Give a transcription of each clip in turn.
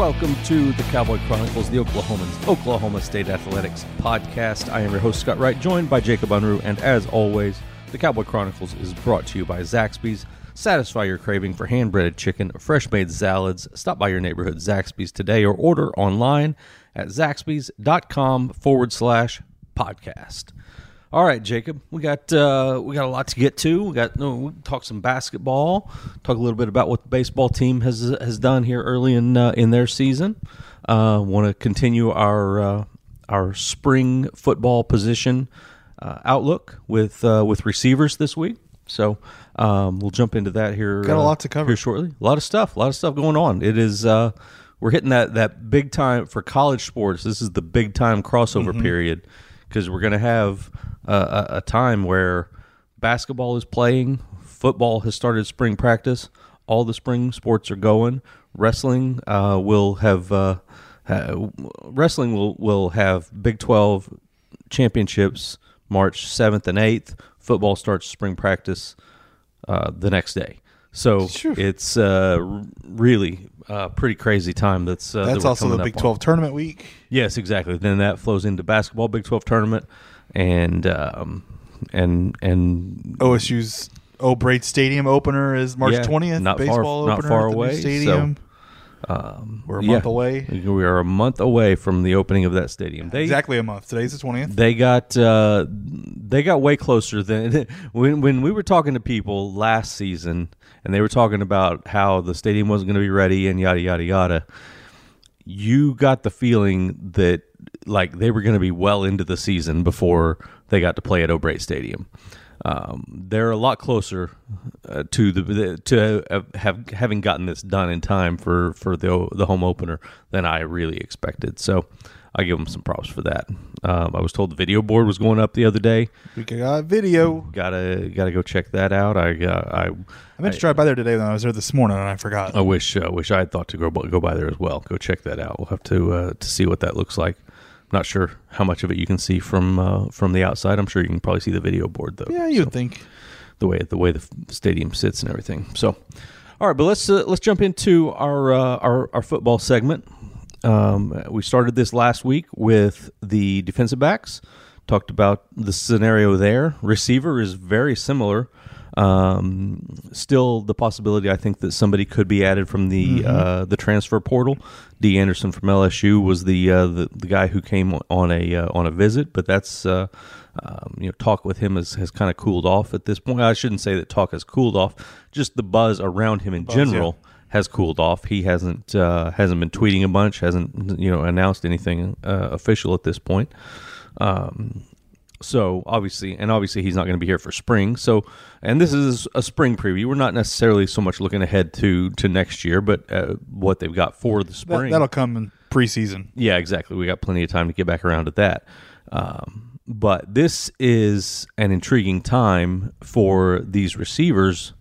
welcome to the Cowboy Chronicles, the Oklahoman's Oklahoma State Athletics podcast. I am your host, Scott Wright, joined by Jacob Unruh, and as always, the Cowboy Chronicles is brought to you by Zaxby's. Satisfy your craving for hand breaded chicken, fresh made salads. Stop by your neighborhood Zaxby's today or order online at zaxby's.com forward slash podcast. All right, Jacob, we got uh, we got a lot to get to. We got no, we talk some basketball, talk a little bit about what the baseball team has has done here early in uh, in their season. Uh, Want to continue our uh, our spring football position uh, outlook with uh, with receivers this week. So um, we'll jump into that here. Got a lot to cover. here shortly. A lot of stuff. A lot of stuff going on. It is. Uh, we're hitting that that big time for college sports. This is the big time crossover Mm-hmm. period because we're going to have uh, a, a time where basketball is playing, football has started spring practice, all the spring sports are going. Wrestling uh, will have uh, wrestling will will have Big Twelve championships March seventh and eighth. Football starts spring practice uh, the next day. So Phew. it's uh, really uh, pretty crazy time. That's uh, That's we're also the Big up on. 12 tournament week. Yes, exactly. Then that flows into basketball Big Twelve tournament, and um, and and OSU's O'Brate Stadium opener is March Yeah, 20th. not far- Baseball not opener far at the new away, so, Stadium. We're a month yeah. away. we are a month away from the opening of that stadium. They Exactly a month. Today's the 20th. they got uh, they got way closer than when when we were talking to people last season, and they were talking about how the stadium wasn't going to be ready and yada yada yada. You got the feeling that like they were going to be well into the season before they got to play at O'Brate Stadium. Um, they're a lot closer uh, to the to uh, have having gotten this done in time for for the the home opener than I really expected. So I give them some props for that. Um, I was told the video board was going up the other day. We got video. Gotta gotta go check that out. I uh, I I meant to drive by there today when I was there this morning and I forgot. I wish uh, wish I had thought to go go by there as well. Go check that out. We'll have to uh, to see what that looks like. Not sure how much of it you can see from uh, from the outside. I'm sure you can probably see the video board though. yeah, you'd think. the way the way the stadium sits and everything. So, all right, but let's uh, let's jump into our uh, our our football segment. Um, we started this last week with the defensive backs. Talked about the scenario there. Receiver is very similar. Um, still, the possibility I think that somebody could be added from the uh, the transfer portal. D. Anderson from LSU was the uh, the, the guy who came on a uh, on a visit, but that's uh, um, you know talk with him has, has kind of cooled off at this point. I shouldn't say that talk has cooled off. Just the buzz around him in general has cooled off. He hasn't uh, hasn't been tweeting a bunch, hasn't you know announced anything uh, official at this point. Um, so obviously, and obviously, he's not going to be here for spring. So, and this is a spring preview. We're not necessarily so much looking ahead to to next year, but uh, what they've got for the That, spring. that'll come in preseason. Yeah, exactly. We got plenty of time to get back around to that. Um, but this is an intriguing time for these receivers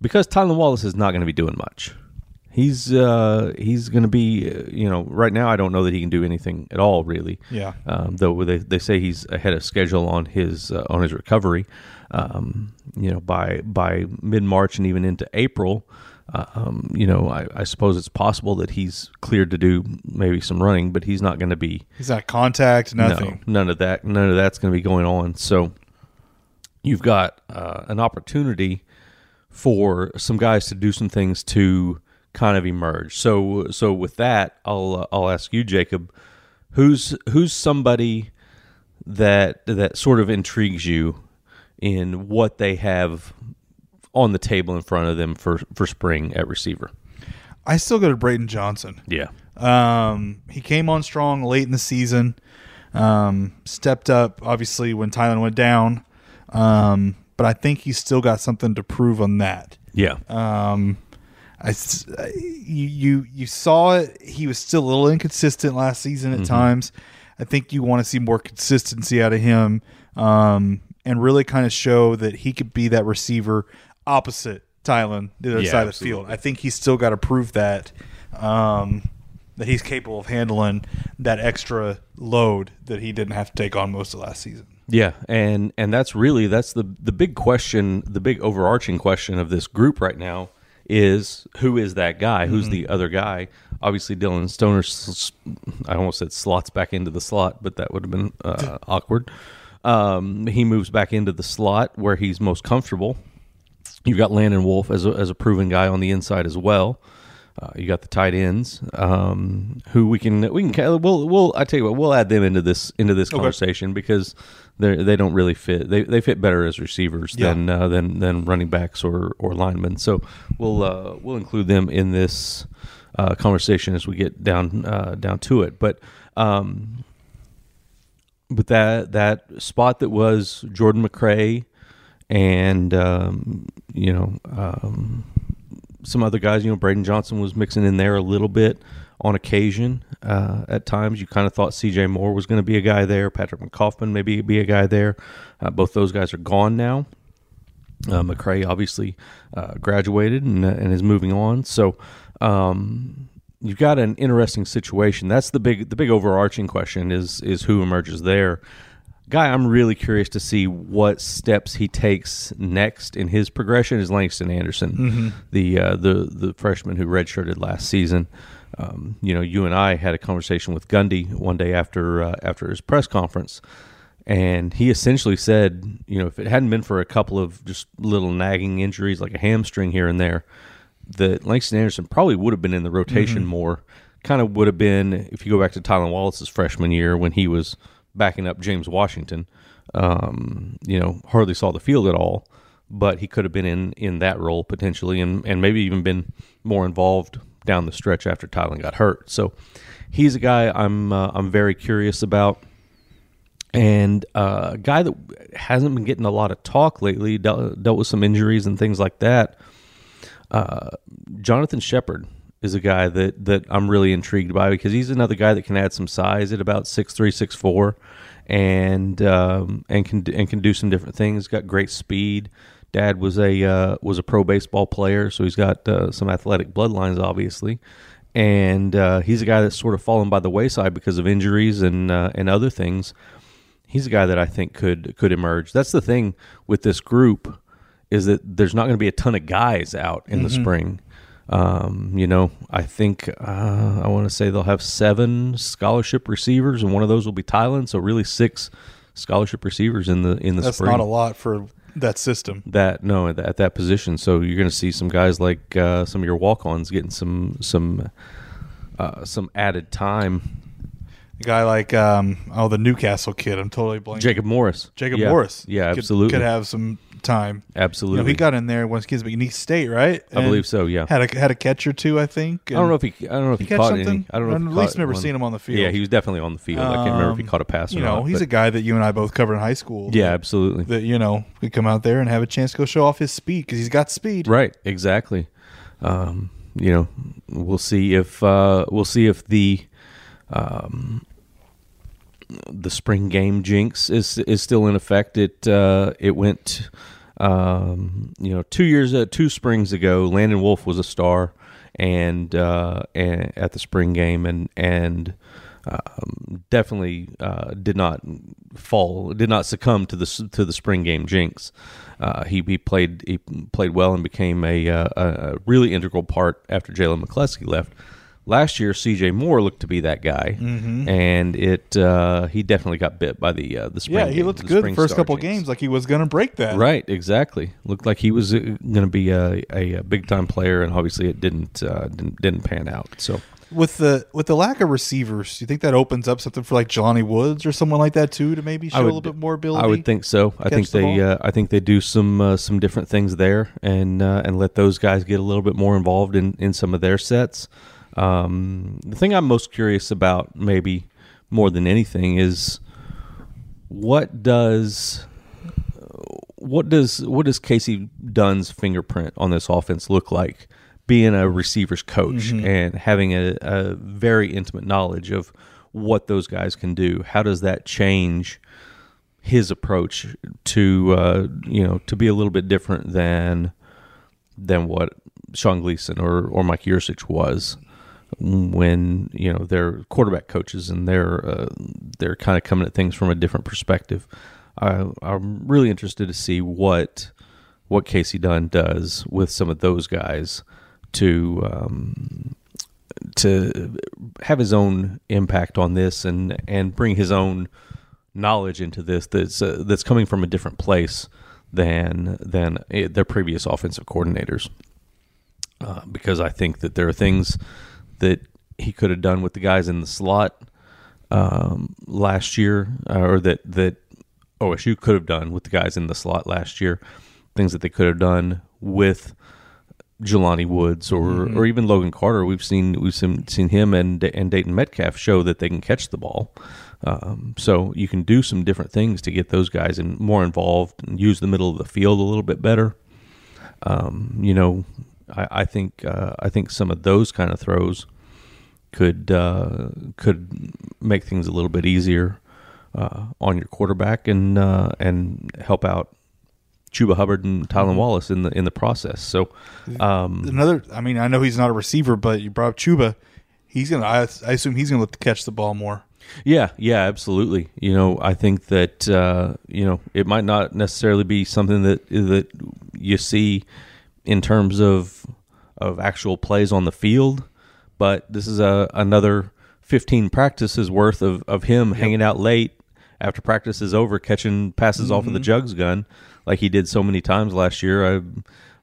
because Tylan Wallace is not going to be doing much. He's uh, he's going to be uh, you know right now I don't know that he can do anything at all really. Yeah. Um, though they, they say he's ahead of schedule on his uh, on his recovery. Um, you know by by mid March and even into April. Um, you know, I, I suppose it's possible that he's cleared to do maybe some running, but he's not going to be He's not contact, nothing. no, none of that. None of that's going to be going on. So you've got uh, an opportunity for some guys to do some things to kind of emerge. So so with that, I'll uh, I'll ask you, Jacob, who's who's somebody that that sort of intrigues you in what they have on the table in front of them for for spring at receiver. I still go to Braydon Johnson. Yeah. Um, he came on strong late in the season. Um, stepped up obviously when Tylan went down. Um, but I think he's still got something to prove on that. Yeah. Um, I you you you saw it. He was still a little inconsistent last season at times. I think you want to see more consistency out of him, um, and really kind of show that he could be that receiver opposite Tylan, the other Yeah, side of the field. I think he's still got to prove that um, that he's capable of handling that extra load that he didn't have to take on most of last season. Yeah, and and that's really that's the the big question, the big overarching question of this group right now is who is that guy? Who's the other guy? obviously Dillon Stoner. I almost said slots back into the slot, but that would have been uh, awkward. Um, he moves back into the slot where he's most comfortable. You've got Landon Wolf as a, as a proven guy on the inside as well. Uh, you got the tight ends, um, who we can we can we'll we'll I tell you what we'll add them into this into this conversation because they they don't really fit they they fit better as receivers Yeah. than uh, than than running backs or or linemen. So we'll uh, we'll include them in this uh, conversation as we get down uh, down to it. But um, but that that spot that was Jordan McCray and um, you know um, some other guys. You know, Braydon Johnson was mixing in there a little bit on occasion. Uh, at times, you kind of thought C.J. Moore was going to be a guy there. Patrick McCoffman maybe be a guy there. Uh, both those guys are gone now. Uh, McCray obviously uh, graduated and, uh, and is moving on. So um, you've got an interesting situation. That's the big the big overarching question is is who emerges there. Guy, I'm really curious to see what steps he takes next in his progression is Langston Anderson, the uh, the the freshman who redshirted last season. Um, you know, you and I had a conversation with Gundy one day after uh, after his press conference, and he essentially said, you know, if it hadn't been for a couple of just little nagging injuries like a hamstring here and there, that Langston Anderson probably would have been in the rotation more. Kind of would have been if you go back to Tylan Wallace's freshman year when he was backing up James Washington. Um, you know, hardly saw the field at all, but he could have been in in that role potentially, and and maybe even been more involved down the stretch after Tylan got hurt. So he's a guy I'm uh, I'm very curious about and uh, a guy that hasn't been getting a lot of talk lately, dealt, dealt with some injuries and things like that. Uh, Jonathan Shepard is a guy that that I'm really intrigued by because he's another guy that can add some size at about six three six four, and um, and can and can do some different things. Got great speed. Dad was a uh, was a pro baseball player, so he's got uh, some athletic bloodlines, obviously and uh, he's a guy that's sort of fallen by the wayside because of injuries and uh, and other things. He's a guy that I think could could emerge. That's the thing with this group is that there's not going to be a ton of guys out in the spring. Um, you know, I think uh, I want to say they'll have seven scholarship receivers, and one of those will be Tylan. So really, six scholarship receivers in the in the That's spring not a lot for that system. that no at that, at that position. So you're going to see some guys like uh, some of your walk-ons getting some some uh, some added time. A guy like um, oh the Newcastle kid. I'm totally blanking. Jacob Morris, Jacob Yeah. Morris. yeah, could, absolutely, could have some time. You absolutely. know, he got in there once kids, but Unique State, right? I believe so. Yeah, Had a had a catch or two, I think. I don't know if he. I don't know if he, catch caught something. any. I don't know. I've if at he least never one. seen him on the field. Yeah, he was definitely on the field. I can't remember if he Um, caught a pass or You know, not. he's but- a guy that you and I both covered in high school. yeah, absolutely. That you know could come out there and have a chance to go show off his speed because he's got speed. Right, exactly. Um, you know, we'll see if uh, we'll see if the um, the spring game jinx is is still in effect. It uh, it went, um, you know, two years uh, two springs ago. Landon Wolf was a star, and uh, and at the spring game, and and um, definitely uh, did not fall, did not succumb to the to the spring game jinx. Uh, he he played he played well and became a, uh, a a really integral part after Jalen McCleskey left. Last year, C.J. Moore looked to be that guy, and it uh, he definitely got bit by the uh, the spring. Yeah, he game, looked the good the first couple jinx. games, like he was going to break that. Right, exactly. Looked like he was going to be a, a, big time player, and obviously it didn't, uh, didn't didn't pan out. So With the with the lack of receivers, do you think that opens up something for like Jelani Woods or someone like that too to maybe show I a would- little bit more ability? I would think so. I think the they uh, I think they do some uh, some different things there, and uh, and let those guys get a little bit more involved in in some of their sets. Um, the thing I'm most curious about, maybe more than anything, is what does what does what does Kasey Dunn's fingerprint on this offense look like? Being a receivers coach and having a, a very intimate knowledge of what those guys can do, how does that change his approach to uh, you know to be a little bit different than than what Sean Gleeson or or Mike Yurcich was when you know they're quarterback coaches and they're uh, they're kind of coming at things from a different perspective. I, I'm really interested to see what what Kasey Dunn does with some of those guys to um, to have his own impact on this and and bring his own knowledge into this that's uh, that's coming from a different place than than uh, their previous offensive coordinators. Uh, because I think that there are things that he could have done with the guys in the slot um, last year, uh, or that that OSU could have done with the guys in the slot last year. Things that they could have done with Jelani Woods or Mm-hmm. or even Logan Carter. We've seen we've seen, seen him and and Dayton Metcalf show that they can catch the ball. Um, so you can do some different things to get those guys in, more involved and use the middle of the field a little bit better. Um, you know, I, I think uh, I think some of those kind of throws could uh, could make things a little bit easier uh, on your quarterback and uh, and help out Chuba Hubbard and Tylan Mm-hmm. Wallace in the in the process. So um, Another, I mean, I know he's not a receiver, but you brought up Chuba. He's gonna. I, I assume he's gonna look to catch the ball more. Yeah, yeah, absolutely. You know, I think that uh, you know it might not necessarily be something that that you see in terms of of actual plays on the field, but this is a another 15 practices worth of of him hanging out late after practice is over, catching passes off of the mm-hmm. jugs gun like he did so many times last year. I,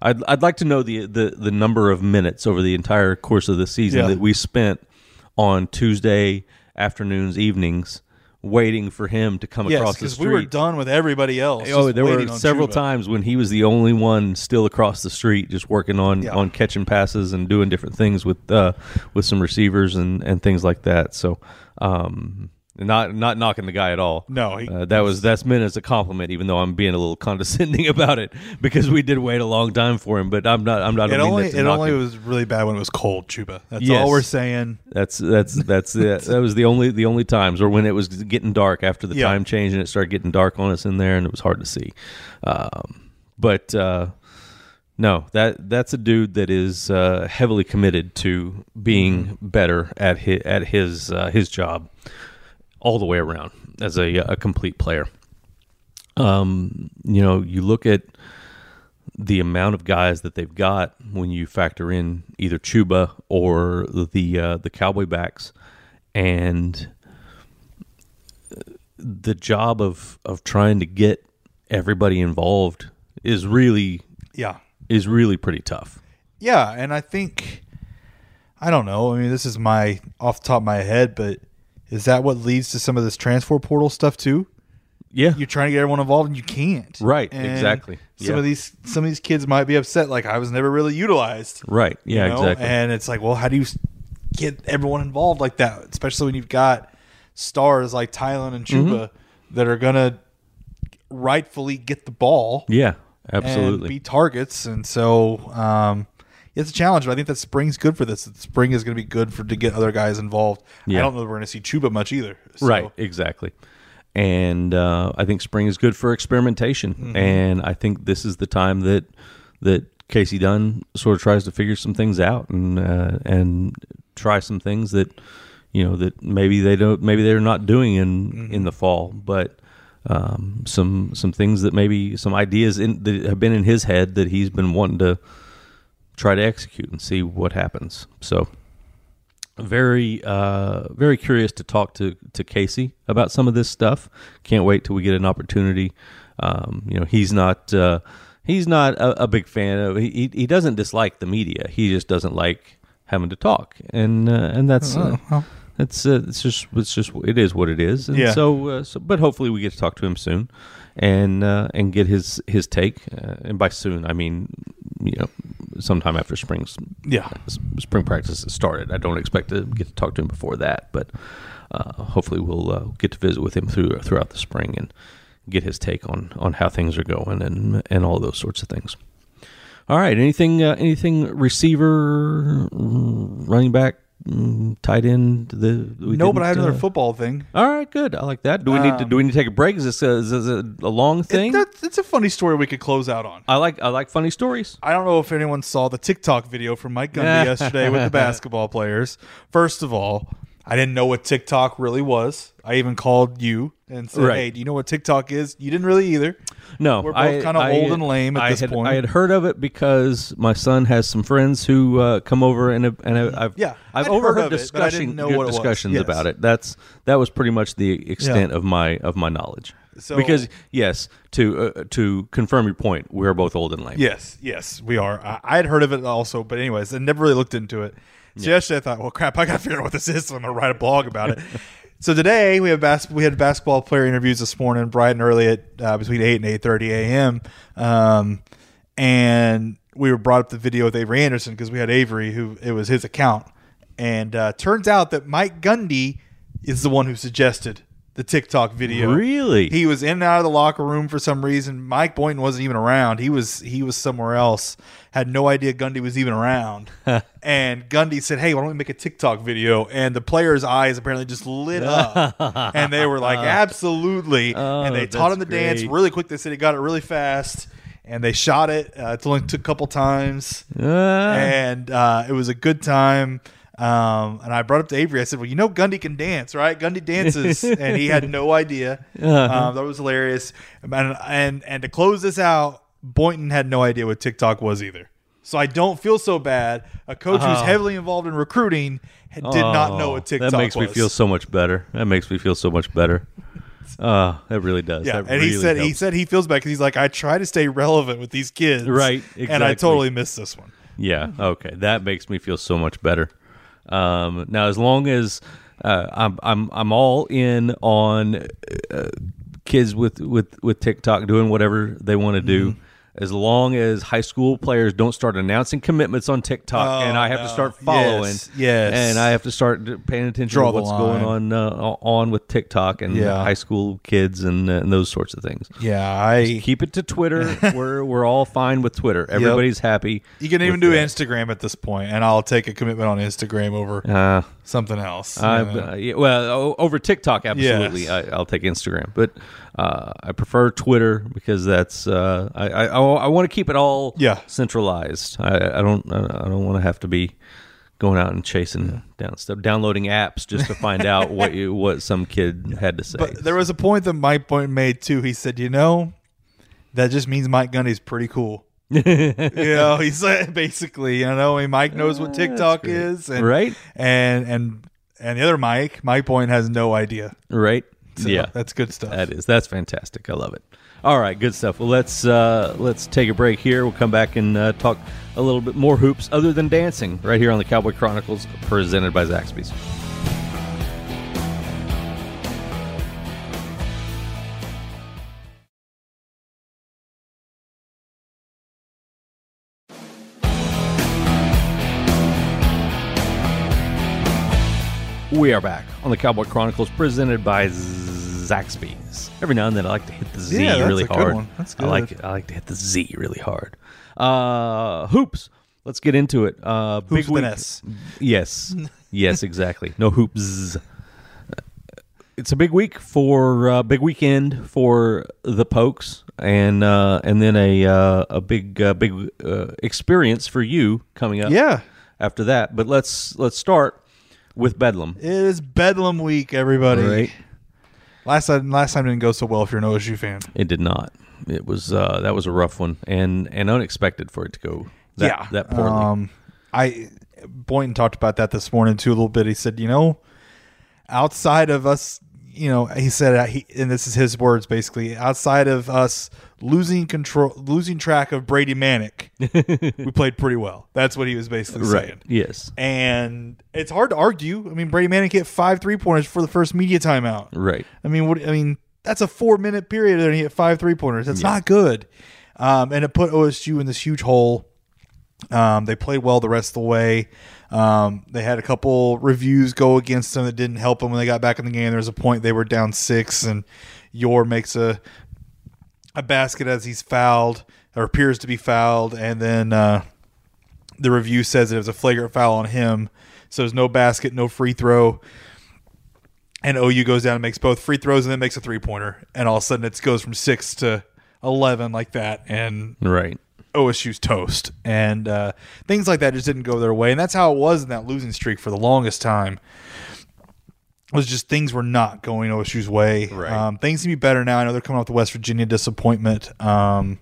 I'd I'd like to know the the the number of minutes over the entire course of the season Yeah. that we spent on Tuesday afternoons, evenings, waiting for him to come Yes, across the street. because we were done with everybody else. Oh, there were several Chuba. times when he was the only one still across the street, just working on Yeah. on catching passes and doing different things with uh, with some receivers and, and things like that. So, um, not not knocking the guy at all. No, he- uh, that was that's meant as a compliment, even though I'm being a little condescending about it because we did wait a long time for him. But I'm not. I'm not. It only it only him. was really bad when it was cold, Chuba. That's Yes. all we're saying. That's that's that's it. That was the only the only times, or when it was getting dark after the Yeah. time change and it started getting dark on us in there, and it was hard to see. Um, but uh, no, that that's a dude that is uh, heavily committed to being Mm-hmm. better at his, at his uh, his job all the way around as a, a complete player. Um, you know, you look at the amount of guys that they've got when you factor in either Chuba or the uh, the Cowboy backs, and the job of of trying to get everybody involved is really Yeah, is really pretty tough. yeah, and I think I don't know. I mean, this is my off the top of my head, but is that what leads to some of this transfer portal stuff too? Yeah, You're trying to get everyone involved, and you can't. Right, And exactly. Some Yeah. of these some of these kids might be upset. Like I was never really utilized. right. Yeah, you know? exactly. And it's like, well, how do you get everyone involved like that? Especially when you've got stars like Tylan and Chuba Mm-hmm. that are gonna rightfully get the ball yeah, absolutely. be targets. And so um, it's a challenge, but I think that spring's good for this. Spring is going to be good for to get other guys involved. Yeah. I don't know if we're going to see Chuba much either. So, Right, exactly. And uh, I think spring is good for experimentation, Mm-hmm. and I think this is the time that that Kasey Dunn sort of tries to figure some things out and uh, and try some things that you know that maybe they don't maybe they're not doing in Mm-hmm. in the fall, but um, some some things that maybe some ideas in, that have been in his head that he's been wanting to try to execute and see what happens. So very uh, very curious to talk to to Kasey about some of this stuff. Can't wait till we get an opportunity. Um, you know, he's not uh, he's not a, a big fan of he he doesn't dislike the media. He just doesn't like having to talk, and uh, and that's uh, Oh, well. that's uh, it's just it's just it is what it is. And Yeah. So, uh, so but hopefully we get to talk to him soon, and uh, and get his his take. Uh, and by soon I mean you know sometime after spring's Yeah. spring practice has started. I don't expect to get to talk to him before that, but uh, hopefully we'll uh, get to visit with him through throughout the spring and get his take on on how things are going and and all those sorts of things. All right, anything uh, anything receiver, running back, mm, tight end? The we No, but I have another football thing. All right, good. I like that. Do we need to Um, do we need to take a break? Is this a, is this a, a long It, thing? that's, it's a funny story we could close out on. I like I like funny stories. I don't know if anyone saw the TikTok video from Mike Gundy yesterday with the basketball players. First of all, I didn't know what TikTok really was. I even called you and said, Right. "Hey, do you know what TikTok is?" You didn't really either. No, We're both I- kinda old and lame at I this had, point. I had heard of it because my son has some friends who uh, come over and and I've Yeah, I've I'd overheard heard of it, I didn't discussion know good what it discussions Yes. about it. That's that was pretty much the extent of my of my knowledge. So- because yes, to uh, to confirm your point, we're both old and lame. Yes, yes, we are. I, I had heard of it also, but anyways, I never really looked into it. So yesterday I thought, well, crap, I got to figure out what this is. So I'm gonna write a blog about it. so today we have bas- we had basketball player interviews this morning, bright and early at uh, between eight and eight thirty a.m. Um, and we were brought up the video with Avery Anderson because we had Avery, who it was his account, and uh, turns out that Mike Gundy is the one who suggested the TikTok video. Really? He was in and out of the locker room for some reason. Mike Boynton wasn't even around. He was he was somewhere else. Had no idea Gundy was even around. and Gundy said, "Hey, why don't we make a TikTok video?" And the players' eyes apparently just lit up, and they were like, "Absolutely!" and they Oh, taught him the dance really quick. They said he got it really fast, and they shot it. Uh, it only took a couple times Uh, and uh, it was a good time. Um, and I brought up to Avery. I said, "Well, you know, Gundy can dance, right? Gundy dances," and he had no idea. Um, that was hilarious. And, and and to close this out, Boynton had no idea what TikTok was either. So I don't feel so bad. A coach who's Oh. heavily involved in recruiting did not know Oh, what TikTok That makes me feel so much better. That makes me feel so much better. Uh, that really does. yeah, That and he really said he said he feels bad because he's like, I try to stay relevant with these kids, Right, And I totally missed this one. Yeah. Okay. That makes me feel so much better. Um, now, as long as uh, I'm, I'm, I'm all in on uh, kids with, with, with TikTok doing whatever they want to do. Mm-hmm. As long as high school players don't start announcing commitments on TikTok, Oh, and I have no. to start following, Yes, yes. and I have to start paying attention Draw to what's going on uh, on with TikTok and Yeah. high school kids and, uh, and those sorts of things. Yeah, I Keep it to Twitter. we're we're all fine with Twitter. Everybody's happy. You can even do that. Instagram at this point, and I'll take a commitment on Instagram over Uh, something else. I, you know? uh, yeah, well, over TikTok, absolutely, Yes. I, I'll take Instagram, but uh, I prefer Twitter because that's uh, I I, I want to keep it all Yeah. centralized. I, I don't I don't want to have to be going out and chasing down stuff, downloading apps just to find out what you what some kid had to say. but there was a point that Mike Boynton made too. He said, "You know, that just means Mike Gundy's pretty cool." You know, he said basically, you know, Mike knows what TikTok is, and, Right. And and and the other Mike, Mike Boynton has no idea. right? So yeah, that's good stuff. That is that's fantastic. I love it. All right, good stuff. Well, let's uh, let's take a break here. We'll come back and uh, talk a little bit more hoops other than dancing right here on the Cowboy Chronicles, presented by Zaxby's. We are back on the Cowboy Chronicles, presented by Zaxby's. Every now and then, I like to hit the Z Yeah, really hard. I like. I like to hit the Z really hard. Uh, hoops. Let's get into it. Uh, Hoops big week- Yes, yes, exactly. No hoops. It's a big week for uh, big weekend for the Pokes, and uh, and then a uh, a big uh, big uh, experience for you coming up. Yeah, After that, but let's let's start with Bedlam. it is Bedlam week, everybody. Right. Last time, last time didn't go so well if you're an OSU fan. It did not. It was uh, that was a rough one, and and unexpected for it to go that, yeah, that poorly. Um, I Boynton talked about that this morning too a little bit. He said, you know, outside of us, you know, he said, he, and this is his words basically, outside of us losing control, losing track of Brady Manek, we played pretty well. That's what he was basically saying. Yes. And it's hard to argue. I mean, Brady Manek hit five three pointers for the first media timeout. Right. I mean, what? I mean, that's a four minute period, and he hit five three pointers. That's not good. Um, and it put OSU in this huge hole. Um, they played well the rest of the way. Um, they had a couple reviews go against them that didn't help them when they got back in the game. There was a point they were down six, and Yor makes a a basket as he's fouled or appears to be fouled, and then uh, the review says it was a flagrant foul on him. So there's no basket, no free throw and OU goes down and makes both free throws and then makes a three pointer, and all of a sudden it goes from six to eleven like that, and Right. OSU's toast, and uh, things like that just didn't go their way, and that's how it was in that losing streak for the longest time. It was just things were not going OSU's way. Right. Um, things can be better now. I know they're coming off the West Virginia disappointment, um,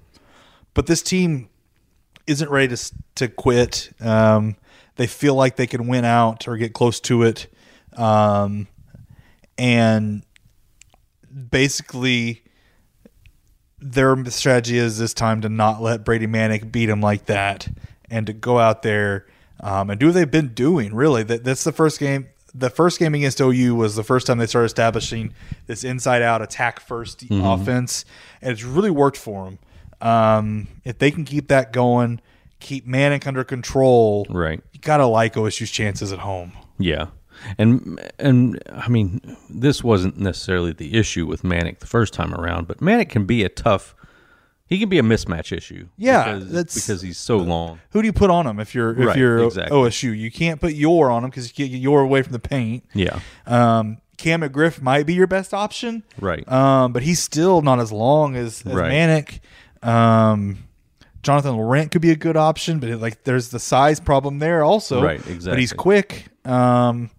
but this team isn't ready to to quit. Um, they feel like they can win out or get close to it, um, and basically their strategy is this time to not let Brady Manek beat them like that, and to go out there um, and do what they've been doing. Really, that that's the first game. The first game against OU was the first time they started establishing this inside-out attack 1st offense, and it's really worked for them. Um, if they can keep that going, keep Manek under control, Right. You gotta like OSU's chances at home. Yeah. And and I mean, this wasn't necessarily the issue with Manek the first time around, but Manek can be a tough. He can be a mismatch issue. Yeah, because, that's- because he's so long. Who do you put on him if you're if Right, you're exactly. OSU? You can't put your on him because you can't get your away from the paint. Yeah. Um, Cam McGriff might be your best option, Right. Um, but he's still not as long as, as Right. Manek. Um, Jonathan Laurent could be a good option, but like there's the size problem there also. Right, exactly. But he's quick. Um,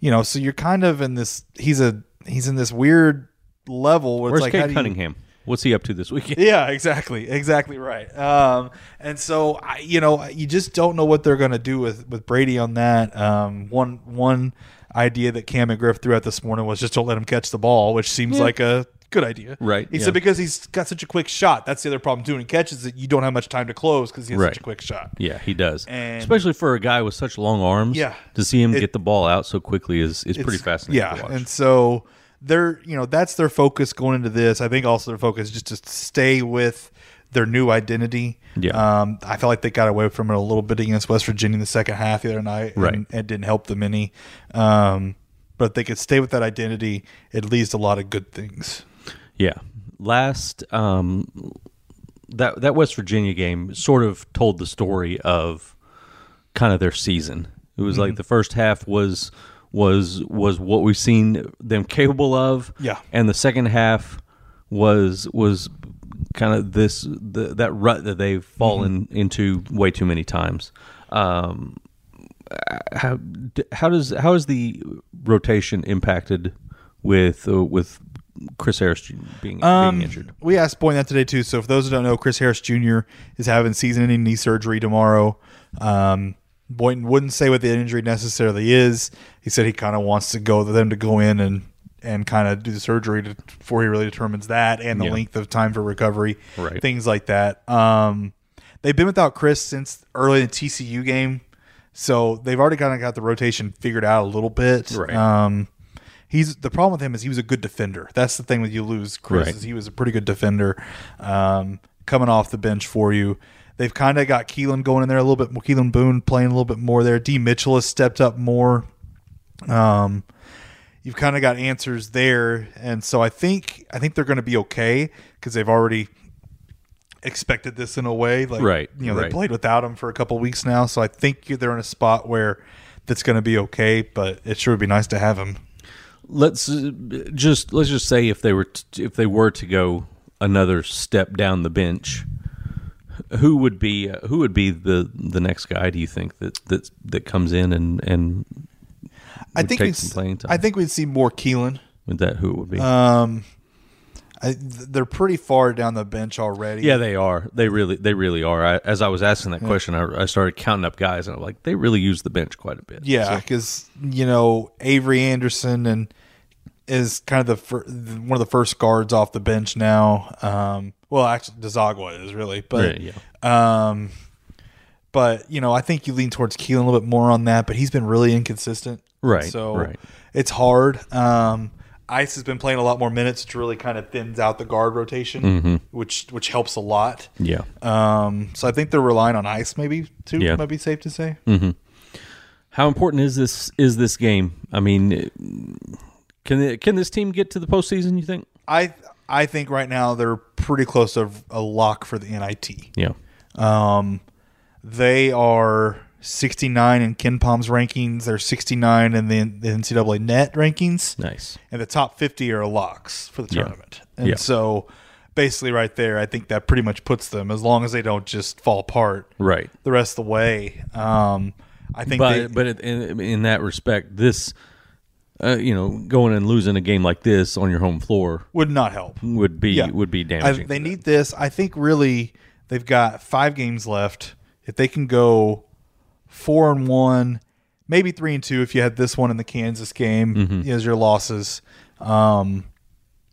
you know, so you're kind of in this. He's a he's in this weird level where Where's it's like Cade do you- Cunningham? What's he up to this weekend? yeah, exactly, exactly right. Um, and so I, you know, you just don't know what they're going to do with with Brady on that. Um, one one idea that Cam McGriff threw out this morning was just don't let him catch the ball, which seems like a good idea. Right, He yeah. said because he's got such a quick shot. That's the other problem too. When he catches it, you don't have much time to close because he has Right. such a quick shot. Yeah, he does. And- Especially for a guy with such long arms. Yeah. To see him It- get the ball out so quickly is, is pretty fascinating Yeah, to watch. and so they're you know that's their focus going into this. I think also their focus is just to stay with their new identity. Yeah. um, I felt like they got away from it a little bit against West Virginia in the second half the other night, and, Right. It didn't help them any. Um, but if they could stay with that identity, it leads to a lot of good things. Yeah. Last um that that West Virginia game sort of told the story of kind of their season. It was Mm-hmm. like the first half was was was what we've seen them capable of. Yeah. And the second half was was kind of this the, that rut that they've fallen Mm-hmm. into way too many times. Um how how does how is the rotation impacted with uh, with Chris Harris being Um, being injured? We asked Boyne that today too. So, for those who don't know, Chris Harris Jr. is having season-ending knee surgery tomorrow. Um, Boynton wouldn't say what the injury necessarily is. He said he kind of wants to go them to go in and and kind of do the surgery to, before he really determines that and the Yeah. length of time for recovery, Right. things like that. Um, they've been without Chris since early in the TCU game, so they've already kind of got the rotation figured out a little bit. Right. Um, he's the problem with him is he was a good defender. That's the thing with you lose Chris Right. is he was a pretty good defender, um, coming off the bench for you. They've kind of got Keelan going in there a little bit more. Keelan Boone playing a little bit more there. D Mitchell has stepped up more. Um, you've kind of got answers there, and so I think I think they're going to be okay because they've already expected this in a way. Like Right, you know right. they played without him for a couple weeks now, so I think they're in a spot where that's going to be okay. But it sure would be nice to have him. Let's uh, just let's just say if they were t- if they were to go another step down the bench, who would be uh, who would be the the next guy? Do you think that that that comes in and and I think take we'd, some playing time? I think we'd see more Keelan. Would that who it would be? Um, I, they're pretty far down the bench already. yeah, they are. They really they really are. I, as I was asking that question, I, I started counting up guys, and I'm like, they really use the bench quite a bit. Yeah, So- because you know Avery Anderson and is kind of the fir- one of the first guards off the bench now. Um, well, actually, Dziagwa is really, but Yeah, um, but you know, I think you lean towards Keelan a little bit more on that. But he's been really inconsistent, Right, So right. it's hard. Um, Ice has been playing a lot more minutes, which really kind of thins out the guard rotation, Mm-hmm. which which helps a lot. yeah. Um, so I think they're relying on Ice, maybe too. Yeah. might be safe to say. How important is this is this game? I mean, can it, can this team get to the postseason? You think? I I think right now they're pretty close to a lock for the NIT. Yeah. Um, they are 69 in KenPom's rankings. They're 69 in the, the NCAA net rankings, Nice. and the top 50 are locks for the tournament. Yeah. And Yeah. so, basically, right there, I think that pretty much puts them as long as they don't just fall apart Right. the rest of the way. Um, I think But they, but in, in that respect, this uh, you know, going and losing a game like this on your home floor Would not help. would be Yeah. would be I, damaging. they need this. I think really they've got five games left. If they can go four and one, maybe three and two, if you had this one in the Kansas game Mm-hmm. as your losses, um,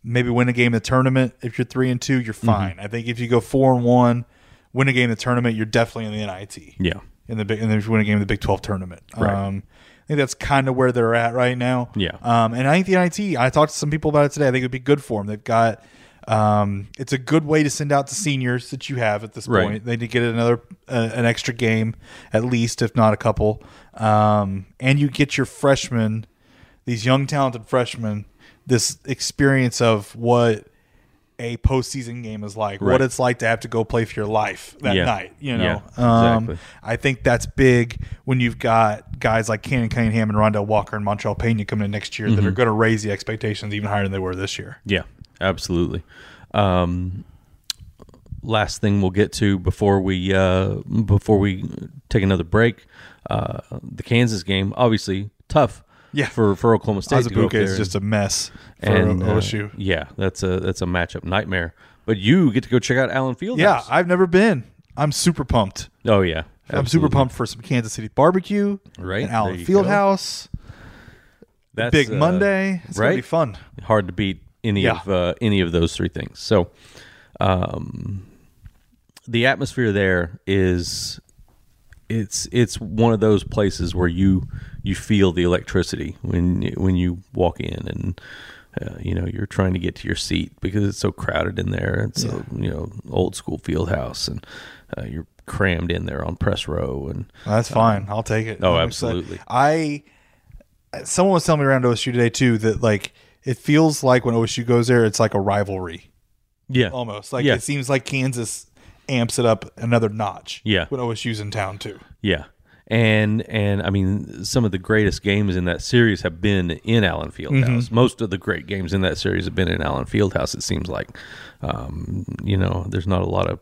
maybe win a game in the tournament. If you're three and two, you're Mm-hmm. fine. I think if you go four and one, win a game in the tournament, you're definitely in the NIT. yeah, in the big, and then if you win a game in the Big Twelve tournament. Right. Um, I think that's kind of where they're at right now. Yeah. Um, and I think the NIT. I talked to some people about it today. I think it'd be good for them. They've got. Um, it's a good way to send out to seniors that you have at this Right. point. They need to get another uh, an extra game at least, if not a couple. Um, and you get your freshmen, these young talented freshmen, this experience of what a postseason game is like, Right. what it's like to have to go play for your life that Yeah. night. You know, Yeah, um, exactly. I think that's big when you've got guys like Cannon Cunningham and Rondell Walker and Montreal Pena coming in next year that Mm-hmm. are going to raise the expectations even higher than they were this year. yeah, absolutely. Um, last thing we'll get to before we uh, before we take another break, uh, the Kansas game, obviously tough. Yeah. for for Oklahoma State to go up Azubuike is just a mess for and uh, OSU. yeah, that's a that's a matchup nightmare. But you get to go check out Allen Field. yeah, I've never been. I'm super pumped. oh yeah, I'm super pumped for some Kansas City barbecue. Right, And Allen there you go. Fieldhouse. That's, Big uh, Monday. It's going right? to be fun. hard to beat any Yeah. of uh, any of those three things. So, um, the atmosphere there is it's it's one of those places where you you feel the electricity when you- when you walk in and. Uh, you know, you're trying to get to your seat because it's so crowded in there. It's a you know old school field house, and uh, you're crammed in there on press row. And That's fine. I'll take it. oh, I'm excited. absolutely. I someone was telling me around OSU today too that like it feels like when OSU goes there, it's like a rivalry yeah, almost. Like Yeah. it seems like Kansas amps it up another notch. Yeah. when OSU's in town too. Yeah. And and I mean some of the greatest games in that series have been in Allen Fieldhouse. Mm-hmm. Most of the great games in that series have been in Allen Fieldhouse. It seems like, um, you know, there's not a lot of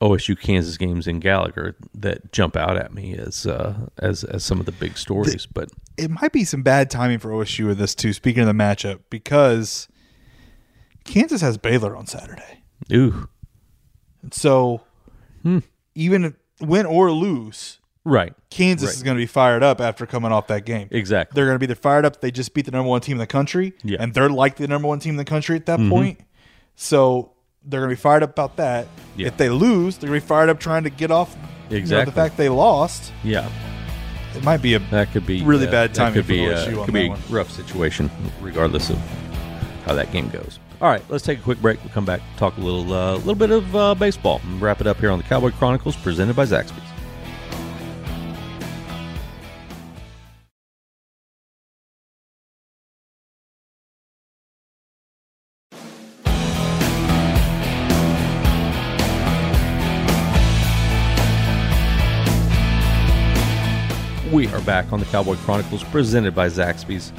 OSU Kansas games in Gallagher that jump out at me as uh, as as some of the big stories. but It might be some bad timing for OSU with this too. Speaking of the matchup, because Kansas has Baylor on Saturday, ooh, so Hmm. even if- win or lose, right, Kansas Right. is going to be fired up after coming off that game. exactly. they're going to be they're fired up. They just beat the number one team in the country, Yeah. Mm-hmm. and they're like the number one team in the country at that point. So they're going to be fired up about that. Yeah. If they lose, they're going to be fired up trying to get off you know, Exactly. the fact they lost. Yeah, It might be a that could be Really uh, bad that timing Could be, uh, could be a rough situation, regardless of how that game goes. All right, let's take a quick break. We'll come back, talk a little, uh, little bit of uh, baseball, and wrap it up here on the Cowboy Chronicles, presented by Zaxby's. Back on the Cowboy Chronicles, presented by Zaxby's.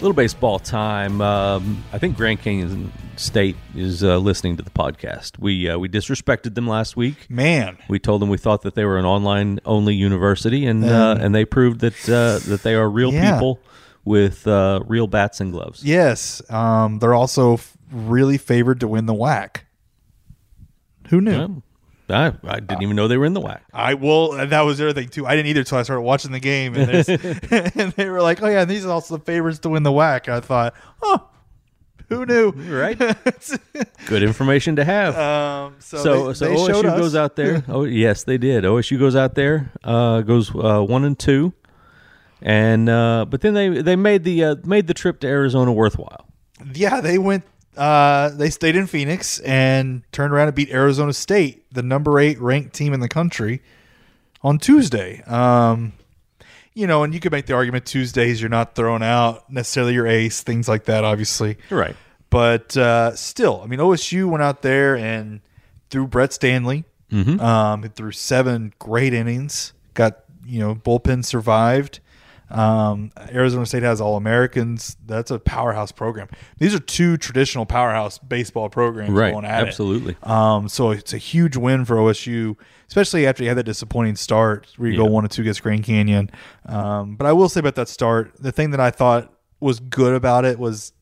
Little baseball time. Um, I think Grand Canyon State is uh, listening to the podcast. We uh, we disrespected them last week. man. We told them we thought that they were an online only university, and uh, and they proved that uh, that they are real Yeah. people with uh, real bats and gloves. Yes, um, they're also f- really favored to win the WAC. Who knew? Um, I, I didn't even know they were in the WAC. I well, that was their thing too. I didn't either until I started watching the game, and, and they were like, "Oh yeah, these are also the favorites to win the WAC." I thought, "Oh, who knew?" Right? Good information to have. um, so so they, so they OSU goes out there. Oh yes, they did. OSU goes out there, uh, goes uh, one and two, and uh, but then they they made the uh, made the trip to Arizona worthwhile. Yeah, they went. Uh, they stayed in Phoenix and turned around and beat Arizona State, the number eight ranked team in the country, on Tuesday. Um, you know, and you could make the argument Tuesdays you're not throwing out necessarily your ace, things like that, obviously. Right. But uh, still, I mean, OSU went out there and threw Brett Standlee, Mm-hmm. um, threw seven great innings. Got you know bullpen survived. Um, Arizona State has All Americans. That's a powerhouse program. These are two traditional powerhouse baseball programs Right. going at Absolutely. it. Um, so it's a huge win for OSU, especially after you had that disappointing start where you go one and two against Grand Canyon. Um, but I will say about that start, the thing that I thought was good about it was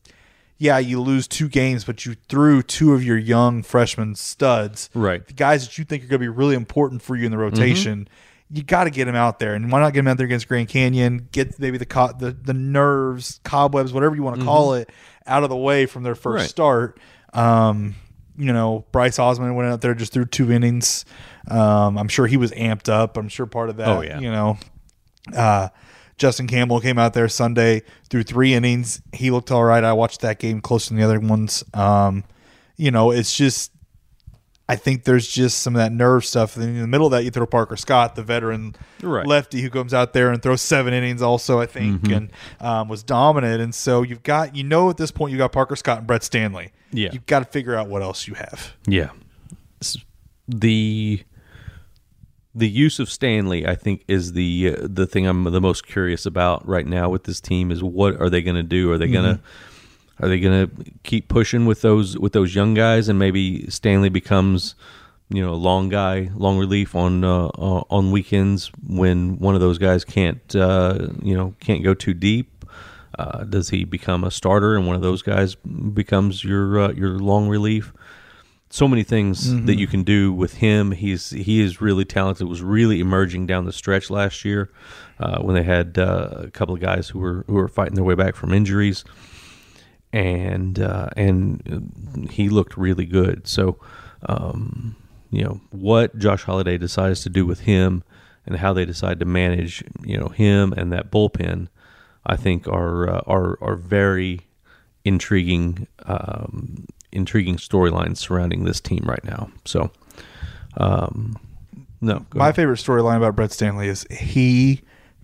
yeah, you lose two games, but you threw two of your young freshman studs, Right. The guys that you think are going to be really important for you in the rotation. You got to get them out there, and why not get them out there against Grand Canyon? Get maybe the co- the the nerves, cobwebs, whatever you want to call it, out of the way from their first Right. start. Um, you know, Bryce Osmond went out there just threw two innings. Um, I'm sure he was amped up. I'm sure part of that. Oh, yeah. You know, uh, Justin Campbell came out there Sunday through three innings. He looked all right. I watched that game closer than the other ones. Um, you know, it's just I think there's just some of that nerve stuff. And in the middle of that, you throw Parker Scott, the veteran Right. lefty, who comes out there and throws seven innings, also I think, and um, was dominant. And so you've got, you know, at this point, you've got Parker Scott and Brett Standlee. Yeah. you've got to figure out what else you have. Yeah. The the use of Standlee, I think, is the uh, the thing I'm the most curious about right now with this team. Is what are they going to do? Are they going to are they going to keep pushing with those with those young guys, and maybe Standlee becomes you know a long guy, long relief on uh, uh, on weekends when one of those guys can't uh, you know can't go too deep. Uh, does he become a starter, and one of those guys becomes your uh, your long relief? so many things that you can do with him. He's he is really talented. Was really emerging down the stretch last year uh, when they had uh, a couple of guys who were who were fighting their way back from injuries, and uh, and he looked really good. So, um, you know what Josh Holliday decides to do with him and how they decide to manage you know him and that bullpen, I think are uh, are are very intriguing um, intriguing storylines surrounding this team right now. So, um, no, My ahead. favorite storyline about Brett Standlee is he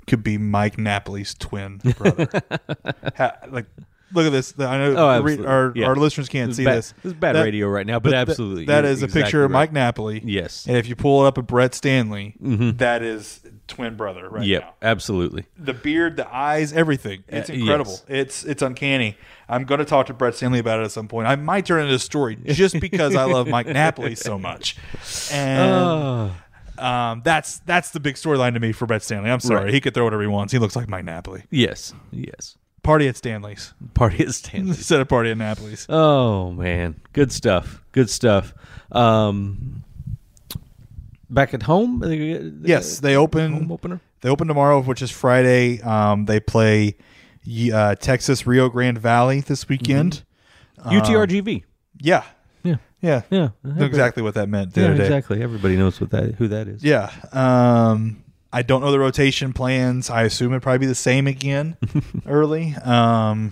could be Mike Napoli's twin brother. Ha- like, look at this. I know Oh, re- our, Yeah. our listeners can't This see bad, this. This is bad That- radio right now, but, absolutely, that is a exactly picture of right. Mike Napoli. Yes. And if you pull it up of Brett Standlee, that is twin brother right Yep, now. absolutely. The beard, the eyes, everything. It's Uh, incredible. yes. It's it's uncanny. I'm going to talk to Brett Standlee about it at some point. I might turn it into a story just because I love Mike Napoli so much. And um, that's that's the big storyline to me for Brett Standlee. I'm sorry. Right. He could throw whatever he wants. He looks like Mike Napoli. Yes, yes. Party at Standlee's Party at Standlee's. instead of party at Napoli's. Oh man, good stuff. Good stuff. Um, back at home, Yes, they open home opener. They open tomorrow, which is Friday. Um, they play uh, Texas Rio Grande Valley this weekend. UTRGV. Yeah, Yeah, yeah, yeah. Know exactly what that meant the Yeah, other day. exactly. Everybody knows what that who that is. Yeah. Um, I don't know the rotation plans. I assume it'd probably be the same again early. Um,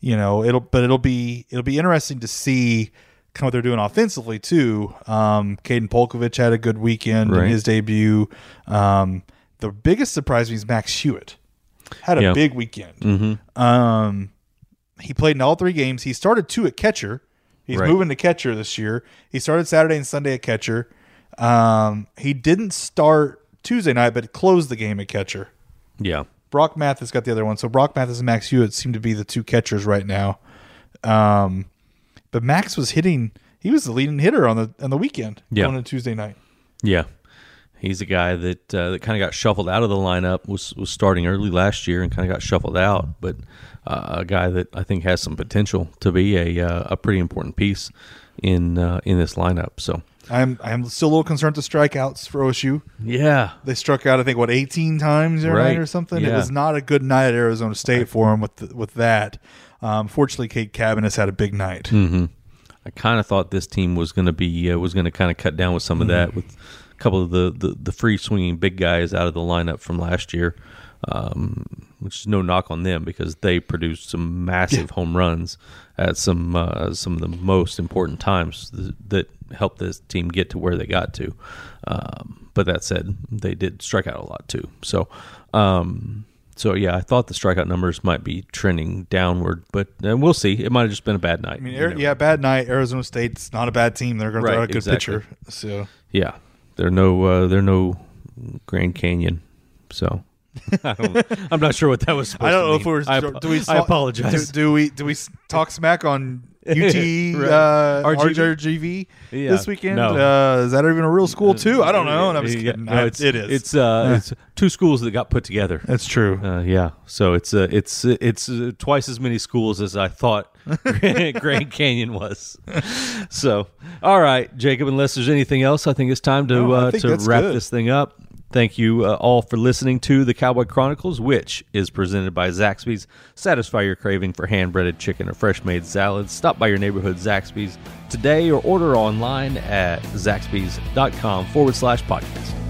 you know, it'll but it'll be it'll be interesting to see kind of what they're doing offensively too. Um, Kaden Polcovich had a good weekend in his debut. Um, the biggest surprise to me is Max Hewitt had a Yeah. big weekend. Mm-hmm. Um, he played in all three games. He started two at catcher. He's Right. moving to catcher this year. He started Saturday and Sunday at catcher. Um, he didn't start Tuesday night, but closed the game at catcher. Yeah. Brock Mathis got the other one. So Brock Mathis and Max Hewitt seem to be the two catchers right now. Um, but Max was hitting. He was the leading hitter on the on the weekend. Yeah. going into Tuesday night. Yeah, he's a guy that uh, that kind of got shuffled out of the lineup. was was starting early last year and kind of got shuffled out, but uh, a guy that I think has some potential to be a uh, a pretty important piece in uh, in this lineup. So I'm I'm still a little concerned to strikeouts for OSU. yeah, They struck out, I think, what 18 times the Right. or something. It was not a good night at Arizona State for him with the, with that. Um, fortunately, Cade Cabbiness had a big night. hmm I kind of thought this team was going to be uh, was going to kind of cut down with some of that with a couple of the, the the free swinging big guys out of the lineup from last year. Um, which is no knock on them because they produced some massive home runs at some uh, some of the most important times th- that helped this team get to where they got to. Um, but that said, they did strike out a lot too. So, um, so yeah, I thought the strikeout numbers might be trending downward, but uh, we'll see. It might have just been a bad night. I mean, You yeah, bad night. Arizona State's not a bad team. They're going to throw a good exactly. pitcher. So Yeah, they're no uh, they're no Grand Canyon, so I don't, I'm not sure what that was. I don't know mean. if we were. I, do we? I apologize. Do, do we? Do we talk smack on UT Right. uh, RGV? Yeah. this weekend. No. Uh, is that even a real school too? I don't know. And I'm just kidding. no, it's, it is. It's uh, it's two schools that got put together. That's true. Uh, yeah, so it's uh, it's it's uh, twice as many schools as I thought Grand Canyon was. So, all right, Jacob. Unless there's anything else, I think it's time to No, uh, to wrap good. this thing up. Thank you uh, all for listening to the Cowboy Chronicles, which is presented by Zaxby's. Satisfy your craving for hand breaded chicken or fresh made salads. Stop by your neighborhood Zaxby's today or order online at zaxby's.com forward slash podcast.